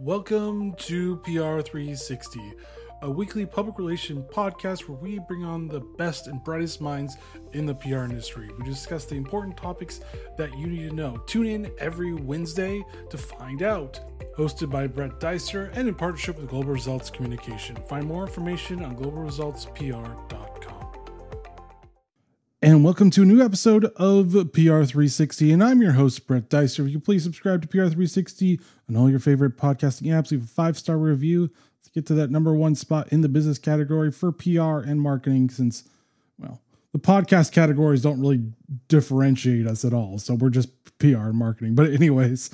Welcome to PR360, a weekly public relation podcast where we bring on the best and brightest minds in the PR industry. We discuss the important topics that you need to know. Tune in every Wednesday to find out. Hosted by Brett Dicer and in partnership with Global Results Communication. Find more information on globalresultspr.com and welcome to a new episode of PR360. And I'm your host, Brett Dicer. If you please subscribe to PR360 on all your favorite podcasting apps, leave a five star review. Let's get to that number one spot in the business category for PR and marketing, since, well, the podcast categories don't really differentiate us at all. So we're just PR and marketing. But, anyways,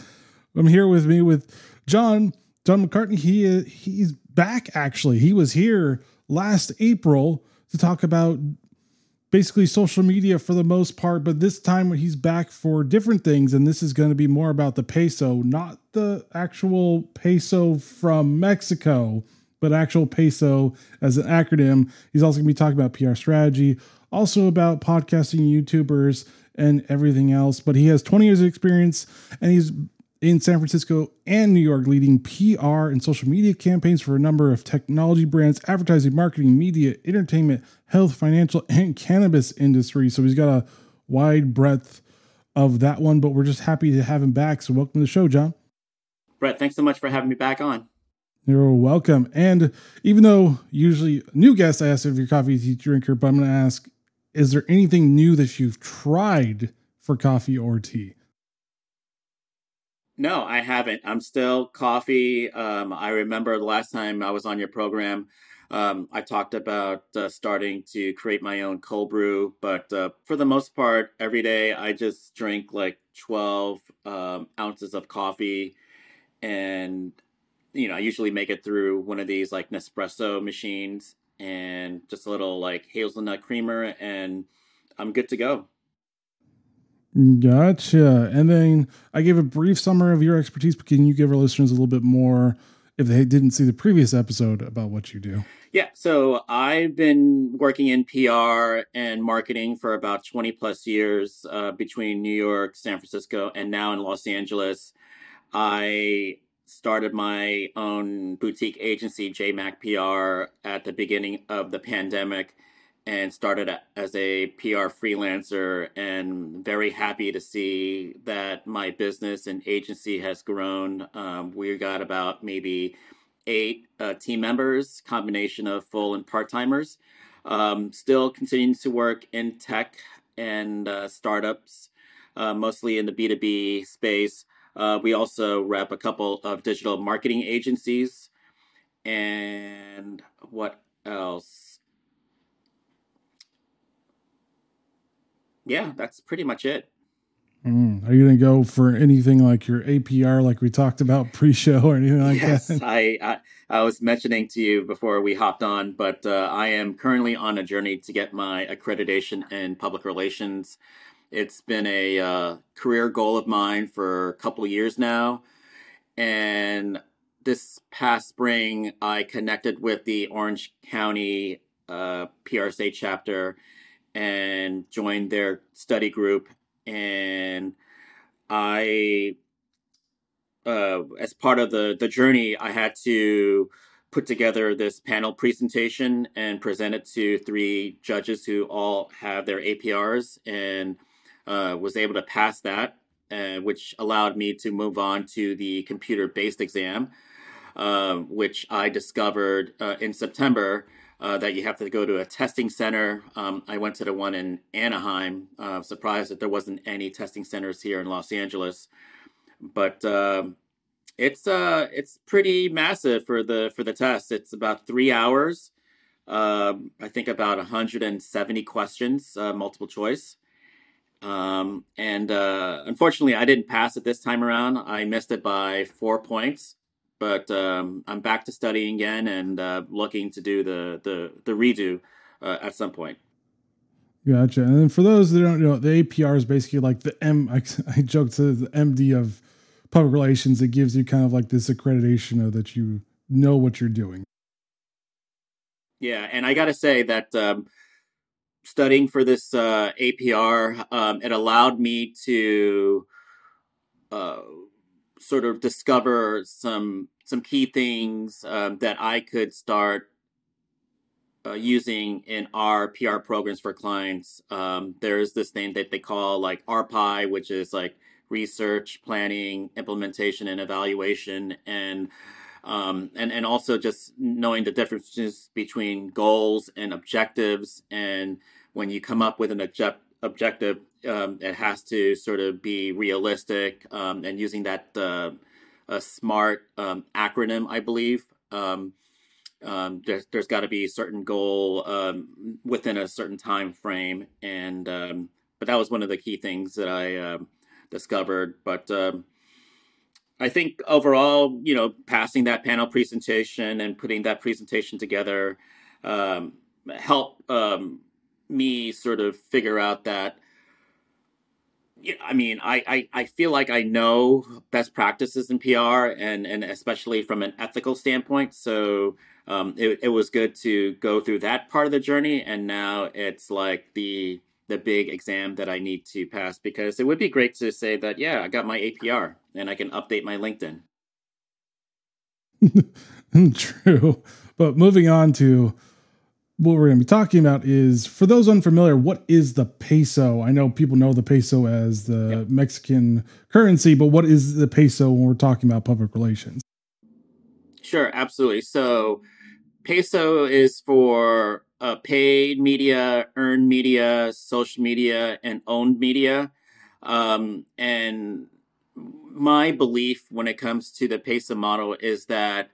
I'm here with me with John. John McCartney, he he's back actually. He was here last April to talk about basically social media for the most part, but this time he's back for different things, and this is going to be more about the peso, not the actual peso from Mexico, but actual peso as an acronym. He's also going to be talking about PR strategy, also about podcasting, YouTubers, and everything else. But he has 20 years of experience, and he's in San Francisco and New York, leading PR and social media campaigns for a number of technology brands, advertising, marketing, media, entertainment, health, financial, and cannabis industry. So he's got a wide breadth of that one, but we're just happy to have him back. So welcome to the show, John. Brett, thanks so much for having me back on. You're welcome. And even though usually new guests I ask if you're coffee tea drinker, but I'm going to ask, is there anything new that you've tried for coffee or tea? No, I haven't. I'm still coffee. Um, I remember the last time I was on your program, um, I talked about uh, starting to create my own cold brew, but uh, for the most part, every day I just drink like 12 um, ounces of coffee, and you know I usually make it through one of these like Nespresso machines and just a little like hazelnut creamer, and I'm good to go. Gotcha. And then I gave a brief summary of your expertise, but can you give our listeners a little bit more if they didn't see the previous episode about what you do? Yeah. So I've been working in PR and marketing for about 20 plus years uh, between New York, San Francisco, and now in Los Angeles. I started my own boutique agency, JMac PR, at the beginning of the pandemic and started as a PR freelancer and very happy to see that my business and agency has grown. Um, we got about maybe eight uh, team members, combination of full and part timers. Um, still continuing to work in tech and uh, startups, uh, mostly in the B2B space. Uh, we also rep a couple of digital marketing agencies. And what else? Yeah, that's pretty much it. Mm. Are you going to go for anything like your APR, like we talked about pre-show, or anything like yes, that? I, I I was mentioning to you before we hopped on, but uh, I am currently on a journey to get my accreditation in public relations. It's been a uh, career goal of mine for a couple of years now, and this past spring I connected with the Orange County uh, PRSA chapter and joined their study group. And I, uh, as part of the, the journey, I had to put together this panel presentation and present it to three judges who all have their APRs and uh, was able to pass that, uh, which allowed me to move on to the computer based exam, uh, which I discovered uh, in September uh, that you have to go to a testing center. Um, I went to the one in Anaheim. Uh, surprised that there wasn't any testing centers here in Los Angeles, but uh, it's uh it's pretty massive for the for the test. It's about three hours. Um, I think about 170 questions, uh, multiple choice. Um, and uh, unfortunately, I didn't pass it this time around. I missed it by four points but um, I'm back to studying again and uh, looking to do the the the redo uh, at some point. Gotcha. And then for those that don't know, the APR is basically like the M. I, I joked to the MD of public relations. It gives you kind of like this accreditation of that you know what you're doing. Yeah, and I got to say that um, studying for this uh, APR, um, it allowed me to uh, sort of discover some some key things um, that I could start uh, using in our PR programs for clients. Um, there's this thing that they call like RPI, which is like research, planning, implementation, and evaluation, and um, and and also just knowing the differences between goals and objectives. And when you come up with an object, objective, um, it has to sort of be realistic, um, and using that uh, smart um, acronym, I believe. Um, um, there's there's got to be a certain goal um, within a certain time frame, and but that was one of the key things that I uh, discovered. But I think overall, you know, passing that panel presentation and putting that presentation together helped me sort of figure out that I mean, I, I, I feel like I know best practices in PR and, and especially from an ethical standpoint. So um, it, it was good to go through that part of the journey. And now it's like the the big exam that I need to pass because it would be great to say that, yeah, I got my APR and I can update my LinkedIn. True. But moving on to what we're going to be talking about is for those unfamiliar, what is the peso? I know people know the peso as the yep. Mexican currency, but what is the peso when we're talking about public relations? Sure, absolutely. So, peso is for uh, paid media, earned media, social media, and owned media. Um, and my belief when it comes to the peso model is that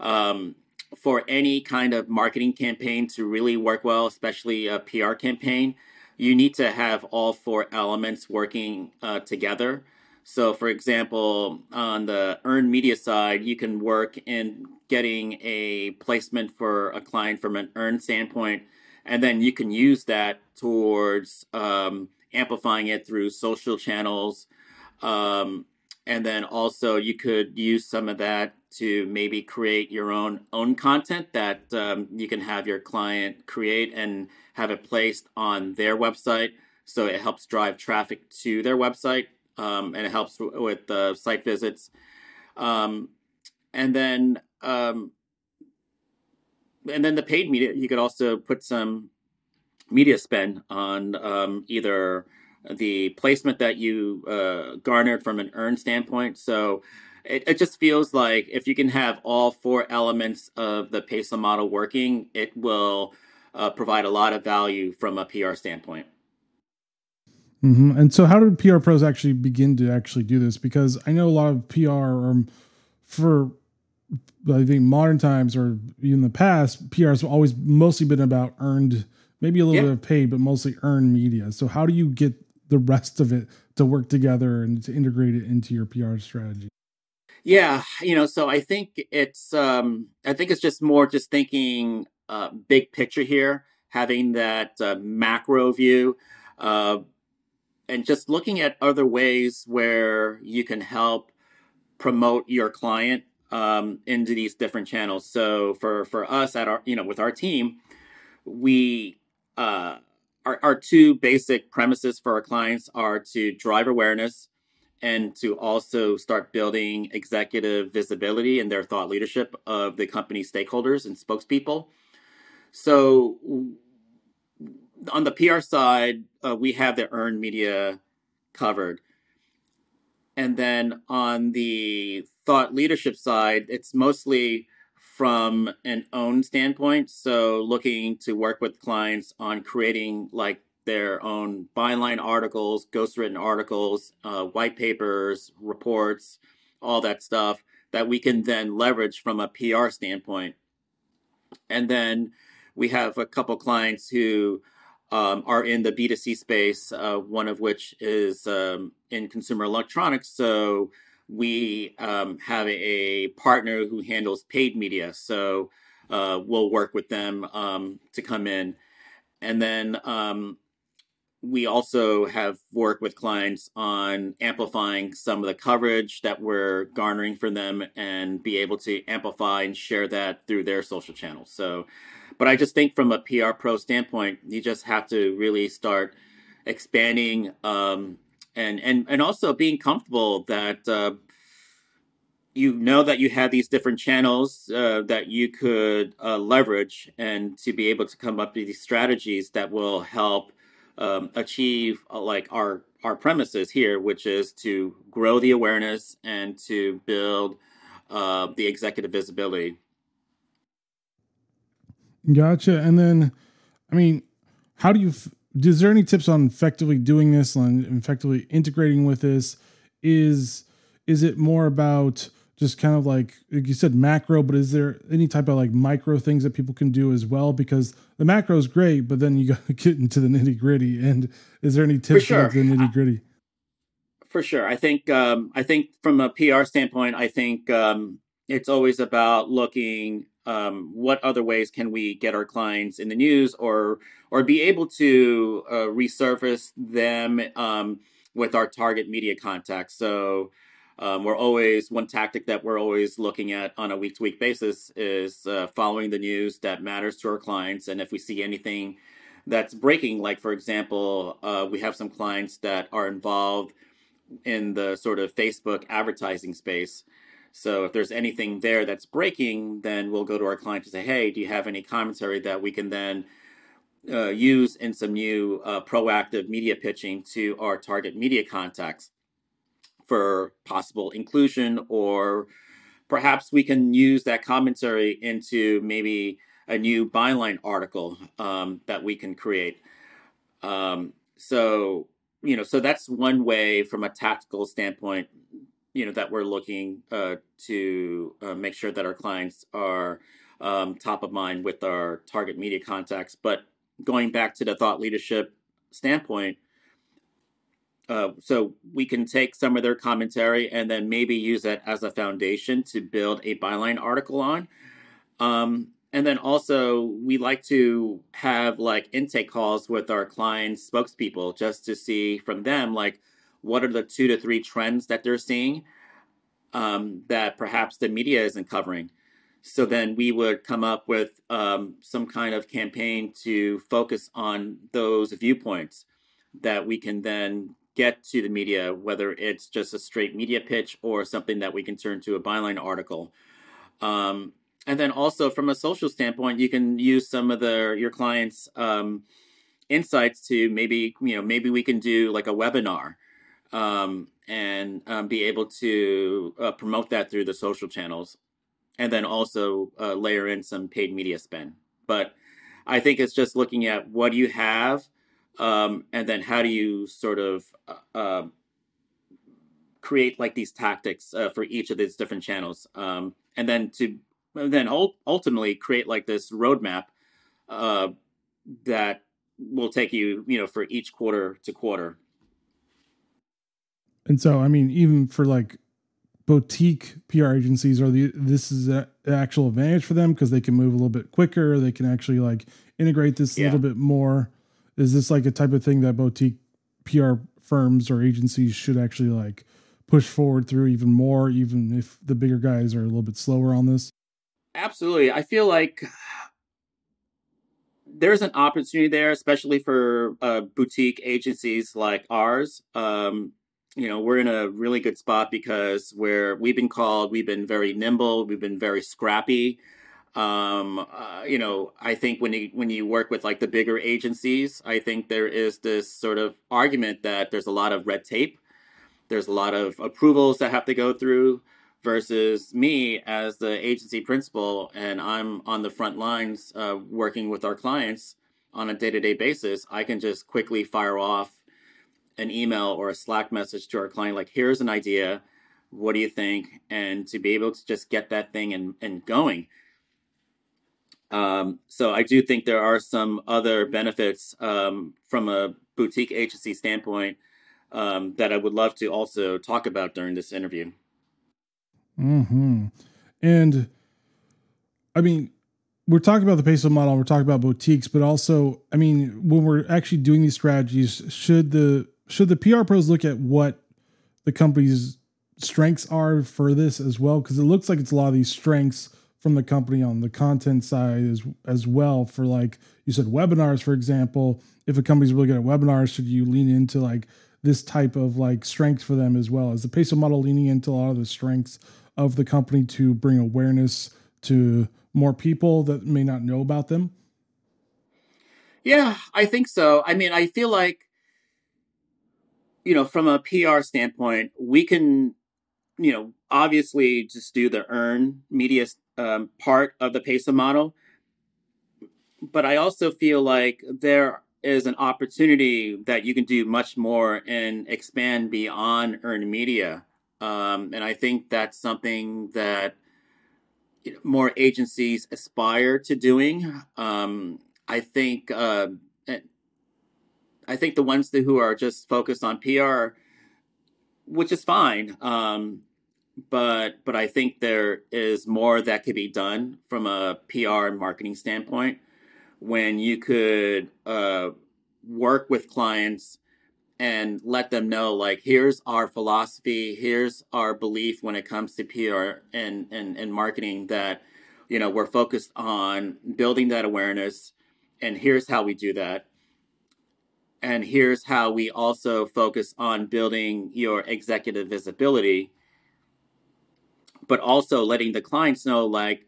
um, for any kind of marketing campaign to really work well, especially a PR campaign, you need to have all four elements working uh, together. So, for example, on the earned media side, you can work in getting a placement for a client from an earned standpoint, and then you can use that towards um, amplifying it through social channels. Um, and then also you could use some of that to maybe create your own own content that um, you can have your client create and have it placed on their website. So it helps drive traffic to their website um, and it helps w- with the site visits. Um, and then um, and then the paid media you could also put some media spend on um, either the placement that you uh, garnered from an earned standpoint. So it, it just feels like if you can have all four elements of the peso model working, it will uh, provide a lot of value from a PR standpoint. Mm-hmm. And so, how did PR pros actually begin to actually do this? Because I know a lot of PR um, for I think modern times or even the past, PR has always mostly been about earned, maybe a little yeah. bit of paid, but mostly earned media. So, how do you get the rest of it to work together and to integrate it into your PR strategy? Yeah, you know, so I think it's um I think it's just more just thinking uh big picture here, having that uh, macro view uh and just looking at other ways where you can help promote your client um into these different channels. So for for us at our you know with our team, we uh our, our two basic premises for our clients are to drive awareness and to also start building executive visibility and their thought leadership of the company stakeholders and spokespeople. So, on the PR side, uh, we have the earned media covered. And then on the thought leadership side, it's mostly from an own standpoint. So, looking to work with clients on creating like their own byline articles, ghostwritten articles, uh, white papers, reports, all that stuff that we can then leverage from a PR standpoint. And then we have a couple clients who um, are in the B2C space, uh, one of which is um, in consumer electronics. So we um, have a partner who handles paid media. So uh, we'll work with them um, to come in. And then um, we also have worked with clients on amplifying some of the coverage that we're garnering for them and be able to amplify and share that through their social channels. So, but I just think from a PR pro standpoint, you just have to really start expanding um, and and and also being comfortable that uh, you know that you have these different channels uh, that you could uh, leverage and to be able to come up with these strategies that will help um, achieve uh, like our our premises here which is to grow the awareness and to build uh, the executive visibility. Gotcha. And then i mean how do you f- is there any tips on effectively doing this and effectively integrating with this? Is is it more about just kind of like, like you said macro but is there any type of like micro things that people can do as well? Because the macro is great but then you got to get into the nitty gritty and is there any tips for, sure. the nitty gritty for sure. I think um, i think from a pr standpoint i think um, it's always about looking um, what other ways can we get our clients in the news or or be able to uh, resurface them um, with our target media contacts so um, we're always one tactic that we're always looking at on a week to week basis is uh, following the news that matters to our clients. And if we see anything that's breaking, like for example, uh, we have some clients that are involved in the sort of Facebook advertising space. So if there's anything there that's breaking, then we'll go to our client to say, hey, do you have any commentary that we can then uh, use in some new uh, proactive media pitching to our target media contacts? For possible inclusion, or perhaps we can use that commentary into maybe a new byline article um, that we can create. Um, so, you know, so that's one way from a tactical standpoint, you know, that we're looking uh, to uh, make sure that our clients are um, top of mind with our target media contacts. But going back to the thought leadership standpoint, uh, so we can take some of their commentary and then maybe use it as a foundation to build a byline article on. Um, and then also we like to have like intake calls with our clients spokespeople just to see from them like what are the two to three trends that they're seeing um, that perhaps the media isn't covering so then we would come up with um, some kind of campaign to focus on those viewpoints that we can then get to the media, whether it's just a straight media pitch or something that we can turn to a byline article. Um, and then also from a social standpoint, you can use some of the your clients' um, insights to maybe you know maybe we can do like a webinar um, and um, be able to uh, promote that through the social channels, and then also uh, layer in some paid media spend. But I think it's just looking at what do you have um, and then how do you sort of uh, um, create like these tactics uh, for each of these different channels, um, and then to and then ultimately create like this roadmap uh, that will take you, you know, for each quarter to quarter. And so, I mean, even for like boutique PR agencies, are the this is an actual advantage for them because they can move a little bit quicker. They can actually like integrate this a little bit more is this like a type of thing that boutique PR firms or agencies should actually like push forward through even more, even if the bigger guys are a little bit slower on this? Absolutely. I feel like there's an opportunity there, especially for uh, boutique agencies like ours. Um, you know, we're in a really good spot because where we've been called, we've been very nimble, we've been very scrappy. Um, uh, you know, I think when you when you work with like the bigger agencies, I think there is this sort of argument that there's a lot of red tape, there's a lot of approvals that have to go through, versus me as the agency principal, and I'm on the front lines uh, working with our clients on a day to day basis. I can just quickly fire off an email or a Slack message to our client, like, here's an idea. What do you think? And to be able to just get that thing and, and going um, so I do think there are some other benefits um, from a boutique agency standpoint um, that I would love to also talk about during this interview. Hmm. And I mean, we're talking about the peso model. We're talking about boutiques, but also, I mean, when we're actually doing these strategies, should the should the PR pros look at what the company's strengths are for this as well? Because it looks like it's a lot of these strengths from the company on the content side as as well for like you said webinars for example if a company's really good at webinars should you lean into like this type of like strength for them as well as the peso model leaning into a lot of the strengths of the company to bring awareness to more people that may not know about them? Yeah, I think so. I mean, I feel like, you know, from a PR standpoint, we can, you know, obviously just do the earn media um, part of the PESO model. But I also feel like there is an opportunity that you can do much more and expand beyond earned media. Um, and I think that's something that you know, more agencies aspire to doing. Um, I think uh, I think the ones who are just focused on PR, which is fine, um, but but I think there is more that could be done from a PR and marketing standpoint. When you could uh, work with clients and let them know like here's our philosophy here's our belief when it comes to pr and, and, and marketing that you know we're focused on building that awareness and here's how we do that. And here's how we also focus on building your executive visibility but also letting the clients know like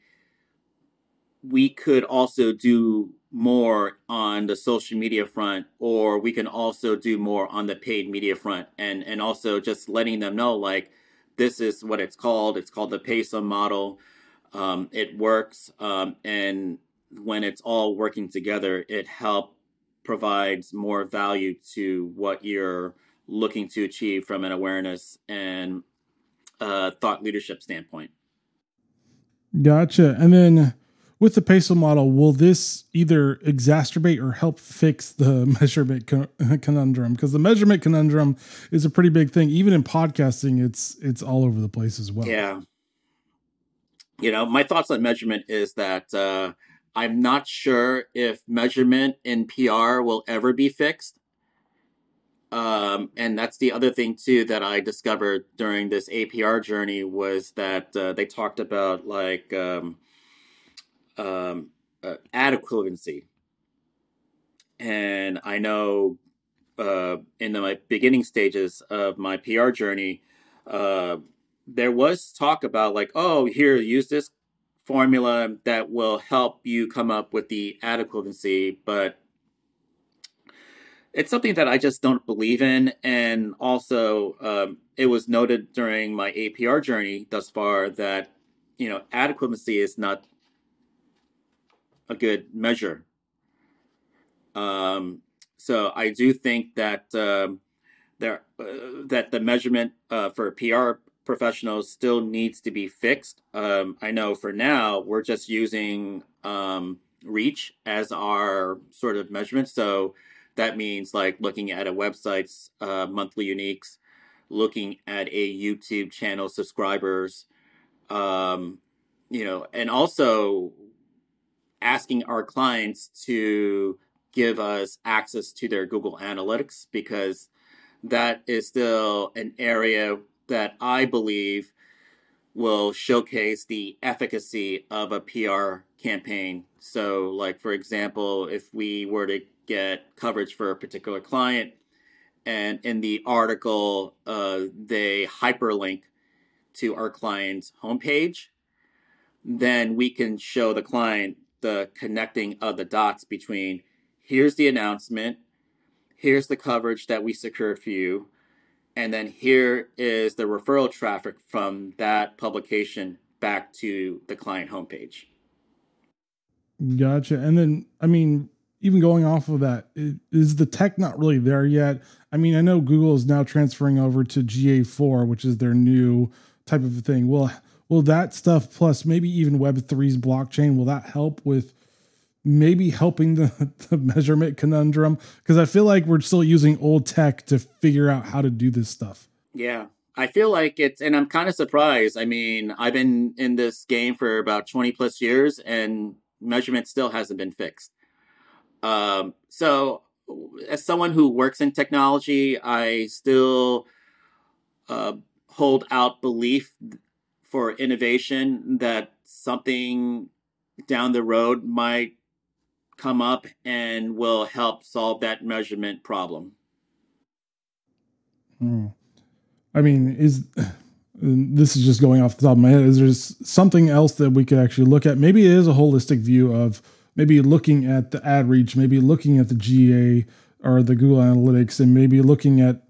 we could also do more on the social media front or we can also do more on the paid media front. And and also just letting them know like this is what it's called. It's called the PESO model. Um, it works um, and when it's all working together it help provides more value to what you're looking to achieve from an awareness and uh, thought leadership standpoint gotcha and then with the PESO model, will this either exacerbate or help fix the measurement conundrum? Because the measurement conundrum is a pretty big thing. Even in podcasting, it's it's all over the place as well. Yeah. You know, my thoughts on measurement is that uh, I'm not sure if measurement in PR will ever be fixed. Um, and that's the other thing too that I discovered during this APR journey was that uh, they talked about like um, um, uh, ad equivalency. And I know uh, in the, my beginning stages of my PR journey, uh, there was talk about like, oh, here, use this formula that will help you come up with the ad equivalency, but it's something that I just don't believe in. And also, um, it was noted during my APR journey thus far that you know adequacy is not a good measure. Um, so I do think that um, there uh, that the measurement uh, for PR professionals still needs to be fixed. Um, I know for now we're just using um, reach as our sort of measurement. So that means like looking at a website's uh, monthly uniques, looking at a YouTube channel subscribers, um, you know, and also asking our clients to give us access to their Google Analytics because that is still an area that I believe will showcase the efficacy of a PR campaign. So, like, for example, if we were to get coverage for a particular client, and in the article, uh, they hyperlink to our client's homepage, then we can show the client the connecting of the dots between here's the announcement, here's the coverage that we secured for you, and then here is the referral traffic from that publication back to the client homepage. Gotcha. And then, I mean, even going off of that, is the tech not really there yet? I mean, I know Google is now transferring over to GA4, which is their new type of thing. Well, will that stuff plus maybe even Web3's blockchain will that help with maybe helping the, the measurement conundrum? Because I feel like we're still using old tech to figure out how to do this stuff. Yeah. I feel like it's, and I'm kind of surprised. I mean, I've been in this game for about 20 plus years and measurement still hasn't been fixed. Um, so, as someone who works in technology, I still uh, hold out belief for innovation that something down the road might come up and will help solve that measurement problem. Hmm. I mean, is this is just going off the top of my head, is there something else that we could actually look at? Maybe it is a holistic view of maybe looking at the ad reach, maybe looking at the GA or the Google Analytics, and maybe looking at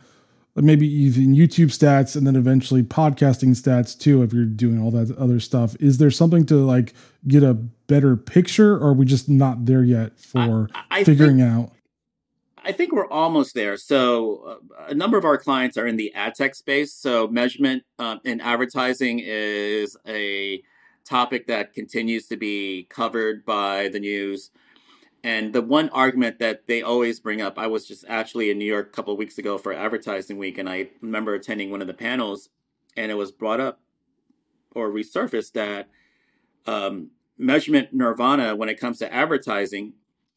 maybe even YouTube stats and then eventually podcasting stats too if you're doing all that other stuff. Is there something to like get a better picture or are we just not there yet for I, I figuring think, out? I think we're almost there. So uh, a number of our clients are in the ad tech space. So measurement um, in advertising is a topic that continues to be covered by the news. And the one argument that they always bring up, I was just actually in New York a couple weeks ago for Advertising Week, and I remember attending one of the panels, and it was brought up or resurfaced that um, measurement nirvana when it comes to advertising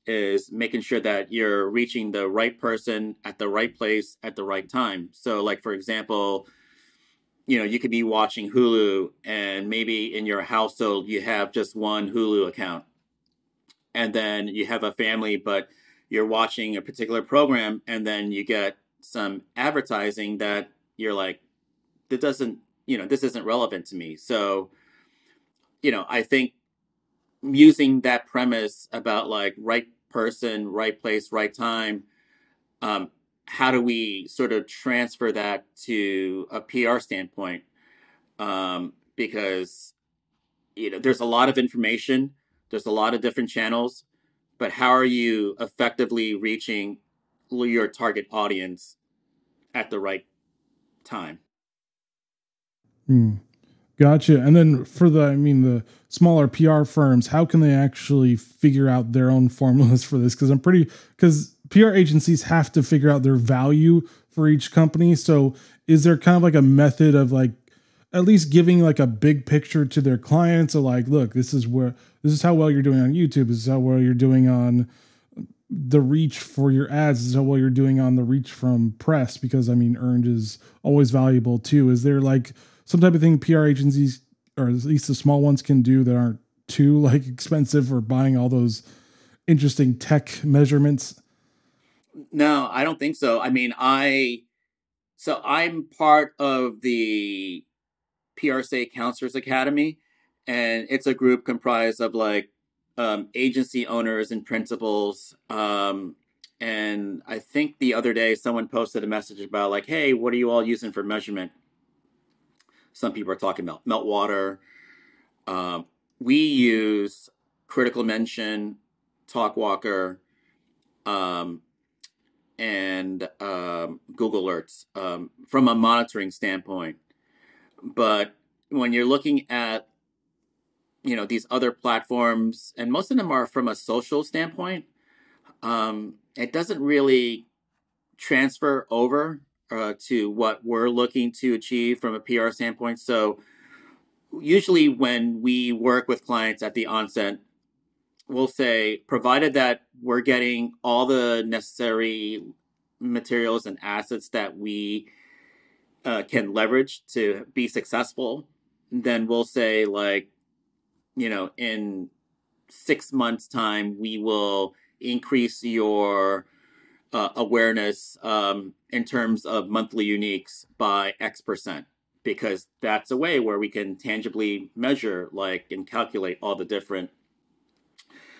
is making sure that you're reaching the right person at the right place at the right time. So, like for example, you know, you could be watching Hulu, and maybe in your household you have just one Hulu account and then you have a family, but you're watching a particular program, and then you get some advertising that you're like, that doesn't, you know, this isn't relevant to me. So, you know, I think using that premise about like right person, right place, right time, um, how do we sort of transfer that to a PR standpoint? Um, because you know, there's a lot of information there's a lot of different channels, but how are you effectively reaching your target audience at the right time? Hmm. Gotcha. And then for the, I mean, the smaller PR firms, how can they actually figure out their own formulas for this? Because I'm pretty, because PR agencies have to figure out their value for each company. So is there kind of like a method of like at least giving like a big picture to their clients of like, look, this is where this is how well you're doing on YouTube. This is how well you're doing on the reach for your ads. This is how well you're doing on the reach from press because I mean earned is always valuable too. Is there like some type of thing PR agencies or at least the small ones can do that aren't too like expensive or buying all those interesting tech measurements? No, I don't think so. I mean, I so I'm part of the PRSA Counselors Academy, and it's a group comprised of like um, agency owners and principals. Um, and I think the other day someone posted a message about like, hey, what are you all using for measurement? Some people are talking about Meltwater. Um, we use Critical Mention, Talkwalker, um, and um, Google Alerts um, from a monitoring standpoint. But when you're looking at you know these other platforms, and most of them are from a social standpoint, um, it doesn't really transfer over uh, to what we're looking to achieve from a PR standpoint. So usually when we work with clients at the onset, we'll say, provided that we're getting all the necessary materials and assets that we uh, can leverage to be successful, then we'll say like, you know, in six months' time, we will increase your uh, awareness um, in terms of monthly uniques by X percent because that's a way where we can tangibly measure like and calculate all the different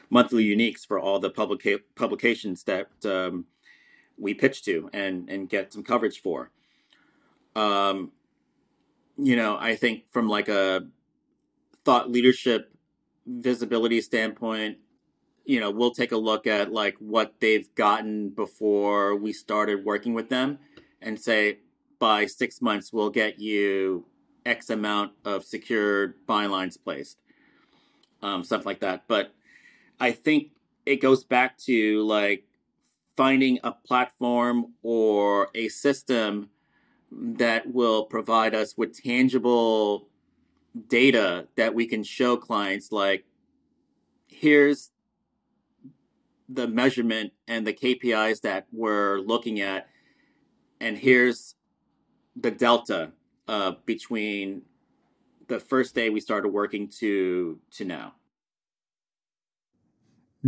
monthly uniques for all the publica- publications that um, we pitch to and and get some coverage for um, you know, I think from like a thought leadership visibility standpoint, you know, we'll take a look at like what they've gotten before we started working with them and say by six months we'll get you X amount of secured bylines placed. Um, stuff like that. But I think it goes back to like finding a platform or a system that will provide us with tangible data that we can show clients like here's the measurement and the KPIs that we're looking at and here's the delta uh, between the first day we started working to to now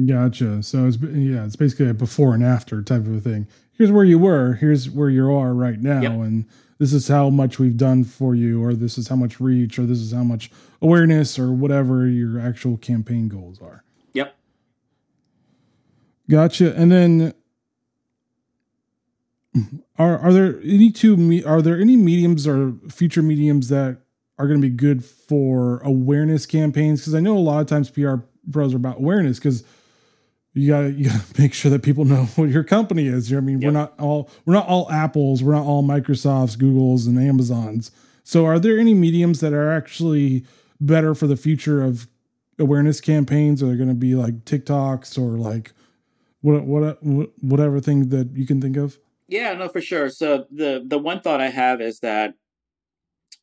Gotcha. So it's yeah, it's basically a before and after type of a thing. Here's where you were. Here's where you are right now, yep. and this is how much we've done for you, or this is how much reach, or this is how much awareness, or whatever your actual campaign goals are. Yep. Gotcha. And then are are there any two me, are there any mediums or future mediums that are going to be good for awareness campaigns? Because I know a lot of times PR pros are about awareness because you gotta you gotta make sure that people know what your company is. You know I mean, yep. we're not all we're not all Apples, we're not all Microsofts, Googles, and Amazons. So, are there any mediums that are actually better for the future of awareness campaigns? Are they going to be like TikToks or like what what whatever thing that you can think of? Yeah, no, for sure. So the the one thought I have is that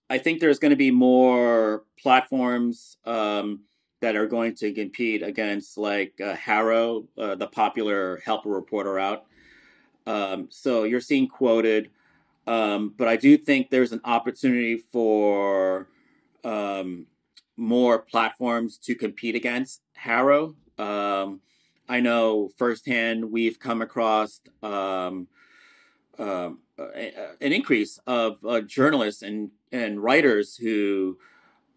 I think there's going to be more platforms. Um, that are going to compete against like uh, HARO, uh, the popular helper reporter out. Um, so you're seeing Qwoted, um, but I do think there's an opportunity for um, more platforms to compete against HARO. Um, I know firsthand we've come across um, uh, an increase of uh, journalists and, and writers who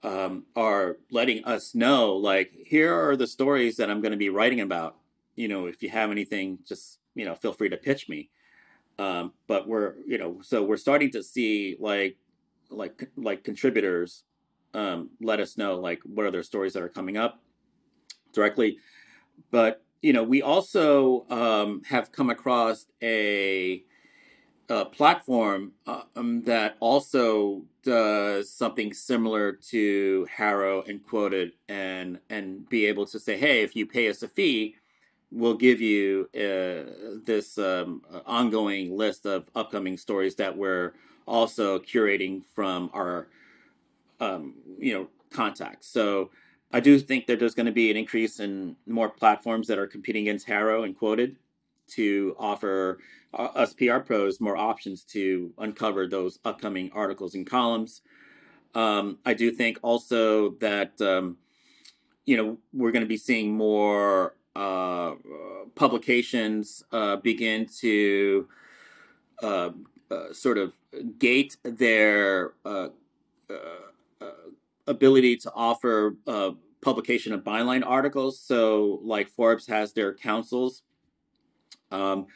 um, are letting us know like here are the stories that i'm going to be writing about. You know if you have anything just you know feel free to pitch me. Um, but we're you know so we're starting to see like like like contributors um, let us know like what are their stories that are coming up directly. But you know we also um, have come across a a platform uh, um, that also does something similar to HARO and Qwoted, and and be able to say, hey, if you pay us a fee, we'll give you uh, this um, ongoing list of upcoming stories that we're also curating from our um, you know contacts. So I do think that there's going to be an increase in more platforms that are competing against HARO and Qwoted to offer uh, us PR pros more options to uncover those upcoming articles and columns. Um, I do think also that um, you know we're going to be seeing more uh, publications uh, begin to uh, uh sort of gate their uh, ability to offer publication of byline articles. So, like Forbes has their councils um,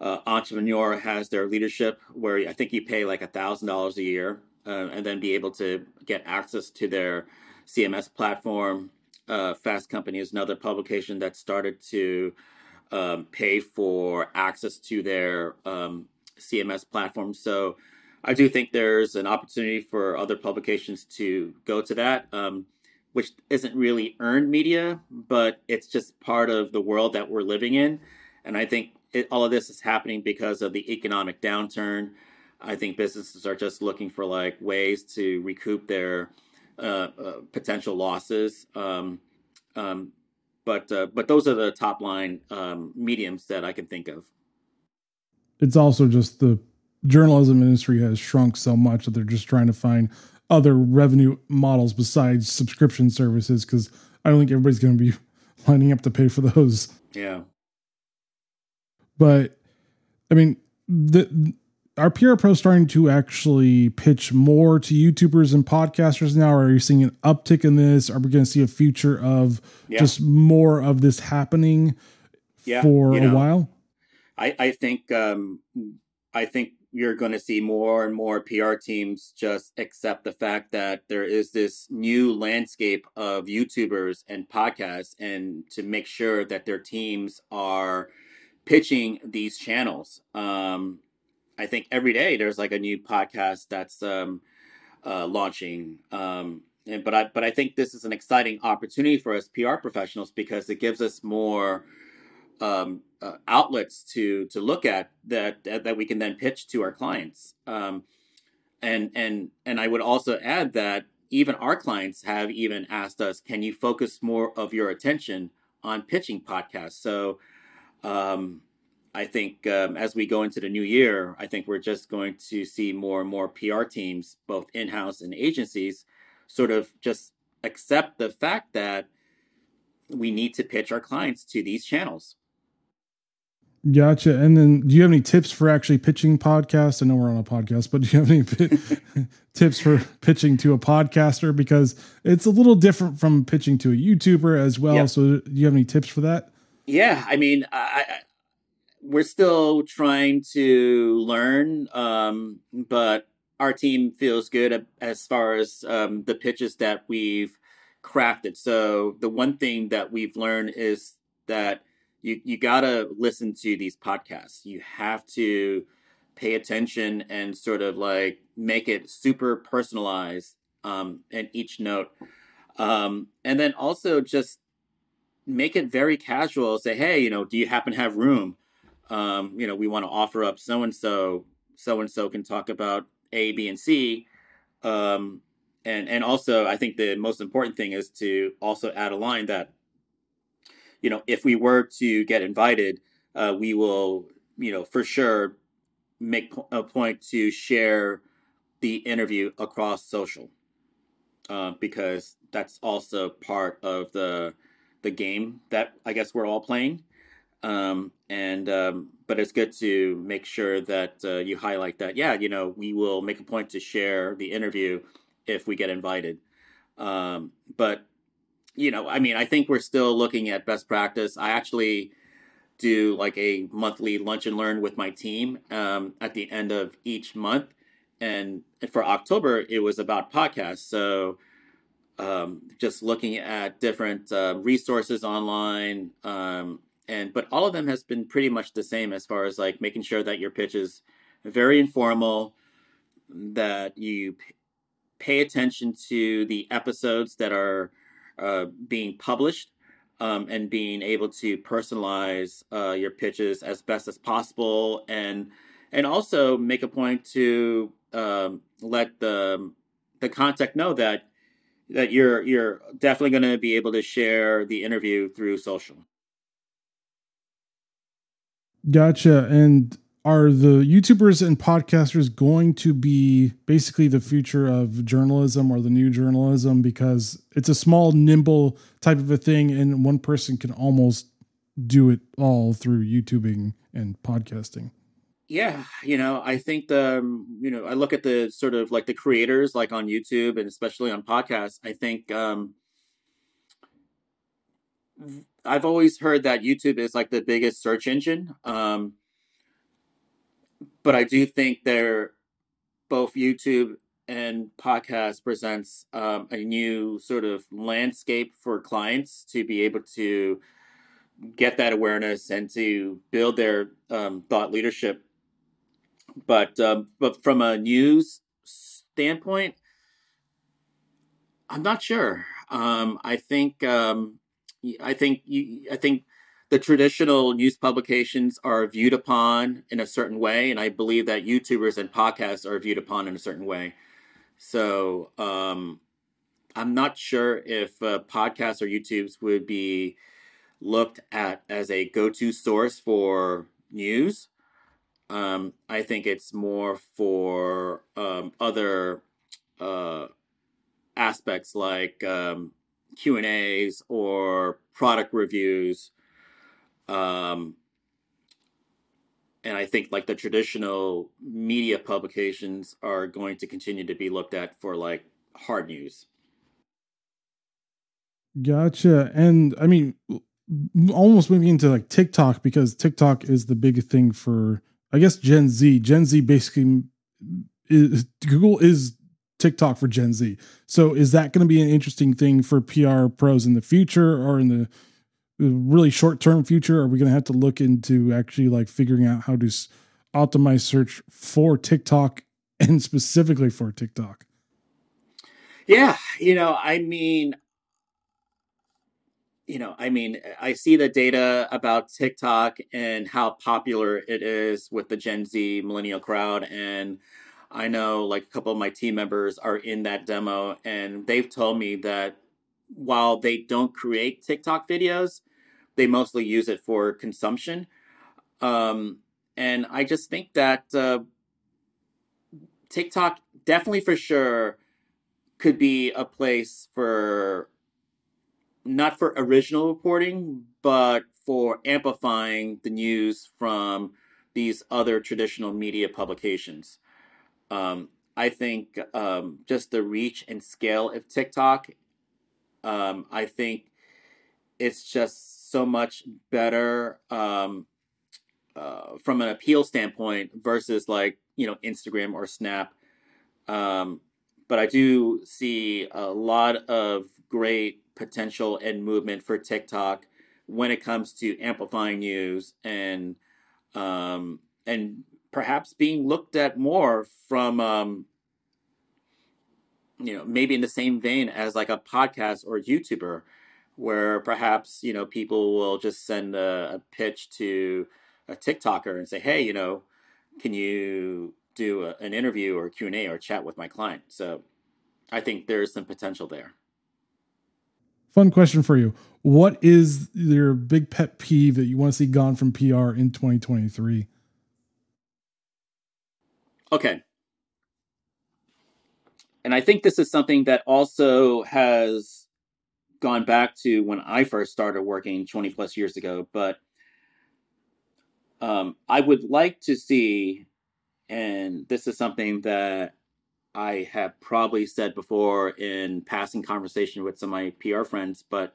uh, Entrepreneur has their leadership where I think you pay like a thousand dollars a year uh, and then be able to get access to their CMS platform. Uh, Fast Company is another publication that started to um, pay for access to their um, CMS platform. So I do think there's an opportunity for other publications to go to that, um, which isn't really earned media, but it's just part of the world that we're living in. And I think it, all of this is happening because of the economic downturn. I think businesses are just looking for like ways to recoup their uh, uh, potential losses. Um, um, but uh, but those are the top line um, mediums that I can think of. It's also just the journalism industry has shrunk so much that they're just trying to find other revenue models besides subscription services because I don't think everybody's going to be lining up to pay for those. Yeah. But I mean, the are PR pros starting to actually pitch more to YouTubers and podcasters now? Or are you seeing an uptick in this? Are we going to see a future of yeah. just more of this happening yeah, for you know, a while? I, I think um, I think you're going to see more and more PR teams just accept the fact that there is this new landscape of YouTubers and podcasts, and to make sure that their teams are pitching these channels. Um, I think every day there's like a new podcast that's um, uh, launching. Um, and, but I but I think this is an exciting opportunity for us PR professionals because it gives us more um, uh, outlets to to look at that that we can then pitch to our clients. Um, and and and I would also add that even our clients have even asked us, can you focus more of your attention on pitching podcasts? So um, I think um, as we go into the new year, I think we're just going to see more and more PR teams, both in house and agencies, sort of just accept the fact that we need to pitch our clients to these channels. Gotcha. And then, do you have any tips for actually pitching podcasts? I know we're on a podcast, but do you have any p- tips for pitching to a podcaster? Because it's a little different from pitching to a YouTuber as well. Yep. So, do you have any tips for that? Yeah, I mean, I, I, we're still trying to learn, um, but our team feels good as far as um, the pitches that we've crafted. So, the one thing that we've learned is that you you gotta listen to these podcasts. You have to pay attention and sort of like make it super personalized um, in each note, um, and then also just make it very casual. Say, hey, you know, do you happen to have room? Um, you know, we want to offer up so and so. So and so can talk about A, B, and C. Um, and and also, I think the most important thing is to also add a line that you know, if we were to get invited, uh, we will, you know, for sure make a point to share the interview across social uh, because that's also part of the the game that I guess we're all playing. Um, and um, but it's good to make sure that uh, you highlight that. Yeah, you know, we will make a point to share the interview if we get invited. Um, but you know, I mean, I think we're still looking at best practice. I actually do like a monthly lunch and learn with my team um, at the end of each month. And for October, it was about podcasts. So um, just looking at different uh, resources online. Um, and but all of them has been pretty much the same as far as like making sure that your pitch is very informal, that you p- pay attention to the episodes that are uh, being published um, and being able to personalize uh, your pitches as best as possible, and and also make a point to um, let the the contact know that that you're you're definitely going to be able to share the interview through social. Gotcha. And are the YouTubers and podcasters going to be basically the future of journalism or the new journalism because it's a small, nimble type of a thing, and one person can almost do it all through YouTubing and podcasting? Yeah, you know, I think the you know I look at the sort of like the creators like on YouTube and especially on podcasts. I think um, I've always heard that YouTube is like the biggest search engine. Um, but I do think they're both YouTube and podcast presents um, a new sort of landscape for clients to be able to get that awareness and to build their um, thought leadership. But um, but from a news standpoint, I'm not sure. Um, I think um, I think you, I think the traditional news publications are viewed upon in a certain way, and I believe that YouTubers and podcasts are viewed upon in a certain way. So um, I'm not sure if uh, podcasts or YouTubes would be looked at as a go-to source for news. Um, I think it's more for um, other uh, aspects like um, Q and A's or product reviews um, and I think like the traditional media publications are going to continue to be looked at for like hard news. Gotcha. And I mean, almost moving into like TikTok because TikTok is the big thing for, I guess, Gen Z. Gen Z basically is Google is TikTok for Gen Z. So is that going to be an interesting thing for PR pros in the future or in the really short term future? Are we going to have to look into actually like figuring out how to optimize search for TikTok and specifically for TikTok? Yeah, you know, I mean, you know, I mean, I see the data about TikTok and how popular it is with the Gen Z millennial crowd. And I know like a couple of my team members are in that demo, and they've told me that while they don't create TikTok videos, they mostly use it for consumption. Um, and I just think that uh, TikTok definitely for sure could be a place for not for original reporting, but for amplifying the news from these other traditional media publications. Um, I think um, just the reach and scale of TikTok, um, I think it's just so much better um, uh, from an appeal standpoint versus like you know Instagram or Snap. Um, but I do see a lot of great potential and movement for TikTok when it comes to amplifying news and um, and perhaps being looked at more from um, you know maybe in the same vein as like a podcast or a YouTuber, where perhaps you know people will just send a, a pitch to a TikToker and say, hey, you know, can you do a, an interview or Q and A or chat with my client? So I think there's some potential there. Fun question for you. What is your big pet peeve that you want to see gone from PR in 2023? Okay. And I think this is something that also has gone back to when I first started working 20 plus years ago, but um, I would like to see, and this is something that I have probably said before in passing conversation with some of my PR friends, but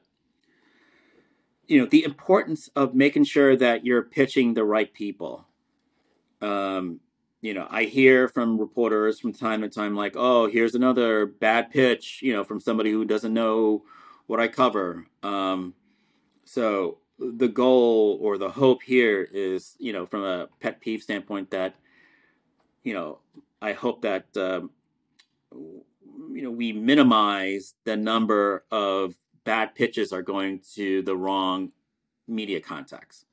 you know the importance of making sure that you're pitching the right people. Um, you know, I hear from reporters from time to time, like, "Oh, here's another bad pitch," you know, from somebody who doesn't know what I cover. Um, so the goal or the hope here is, you know, from a pet peeve standpoint, that you know, I hope that um, you know we minimize the number of bad pitches are going to the wrong media contacts.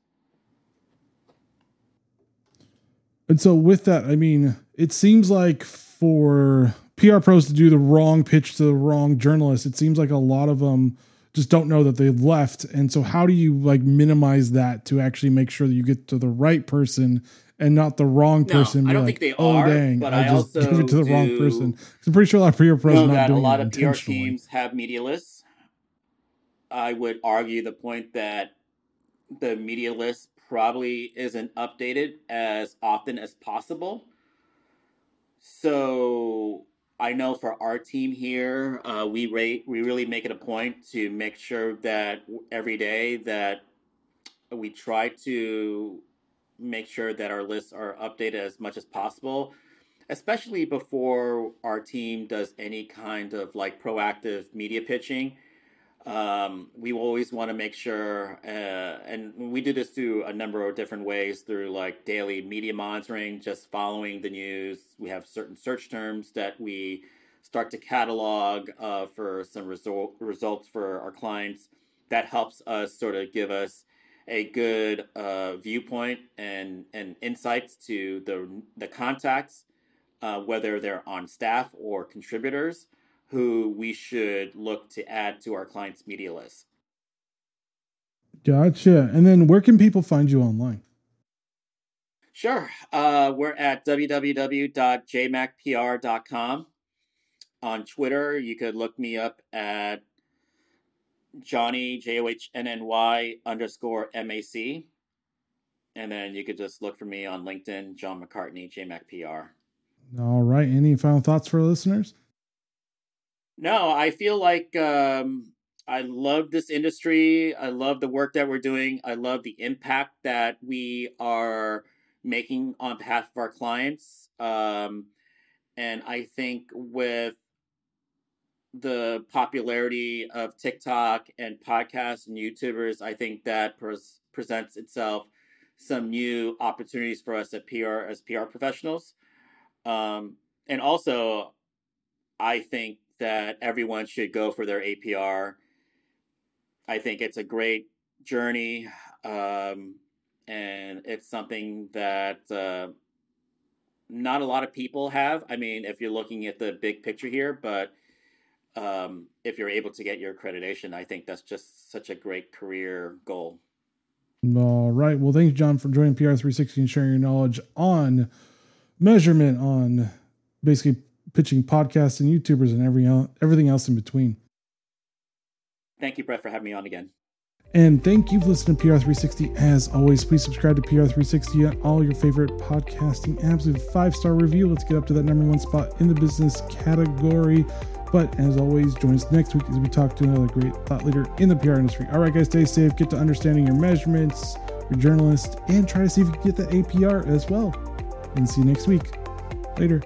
And so with that, I mean, it seems like for PR pros to do the wrong pitch to the wrong journalist, it seems like a lot of them just don't know that they've left. And so how do you like minimize that to actually make sure that you get to the right person and not the wrong person. No, I don't like, think they oh, are. Dang, but I, I just also give it to the wrong person. I'm pretty sure a lot of PR pros know not that a lot of PR teams have media lists. I would argue the point that the media list probably isn't updated as often as possible. So I know for our team here, uh, we rate we really make it a point to make sure that every day that we try to make sure that our lists are updated as much as possible, especially before our team does any kind of like proactive media pitching. Um, we always want to make sure, uh, and we do this through a number of different ways through like daily media monitoring, just following the news. We have certain search terms that we start to catalog uh, for some result, results for our clients. That helps us sort of give us a good uh, viewpoint and, and insights to the, the contacts, uh, whether they're on staff or contributors, who we should look to add to our clients' media list. Gotcha. And then where can people find you online? Sure. Uh, we're at www.jmacpr.com. On Twitter, you could look me up at Johnny J O H N N Y underscore M A C, and then you could just look for me on LinkedIn, John McCartney JMac PR. All right. Any final thoughts for listeners? No, I feel like um, I love this industry. I love the work that we're doing. I love the impact that we are making on behalf of our clients. Um, and I think with the popularity of TikTok and podcasts and YouTubers, I think that pres- presents itself some new opportunities for us at PR as PR professionals. Um, and also, I think that everyone should go for their APR. I think it's a great journey, um, and it's something that uh, not a lot of people have. I mean, if you're looking at the big picture here, but um, if you're able to get your accreditation, I think that's just such a great career goal. All right. Well, thanks, John, for joining PR360 and sharing your knowledge on measurement, on basically pitching podcasts and YouTubers and every everything else in between. Thank you, Brett, for having me on again. And thank you for listening to PR360. As always, please subscribe to PR360 on all your favorite podcasting apps. Leave a five star review. Let's get up to that number one spot in the business category. But as always, join us next week as we talk to another great thought leader in the PR industry. All right, guys, stay safe. Get to understanding your measurements, your journalist, and try to see if you can get the APR as well. And see you next week. Later.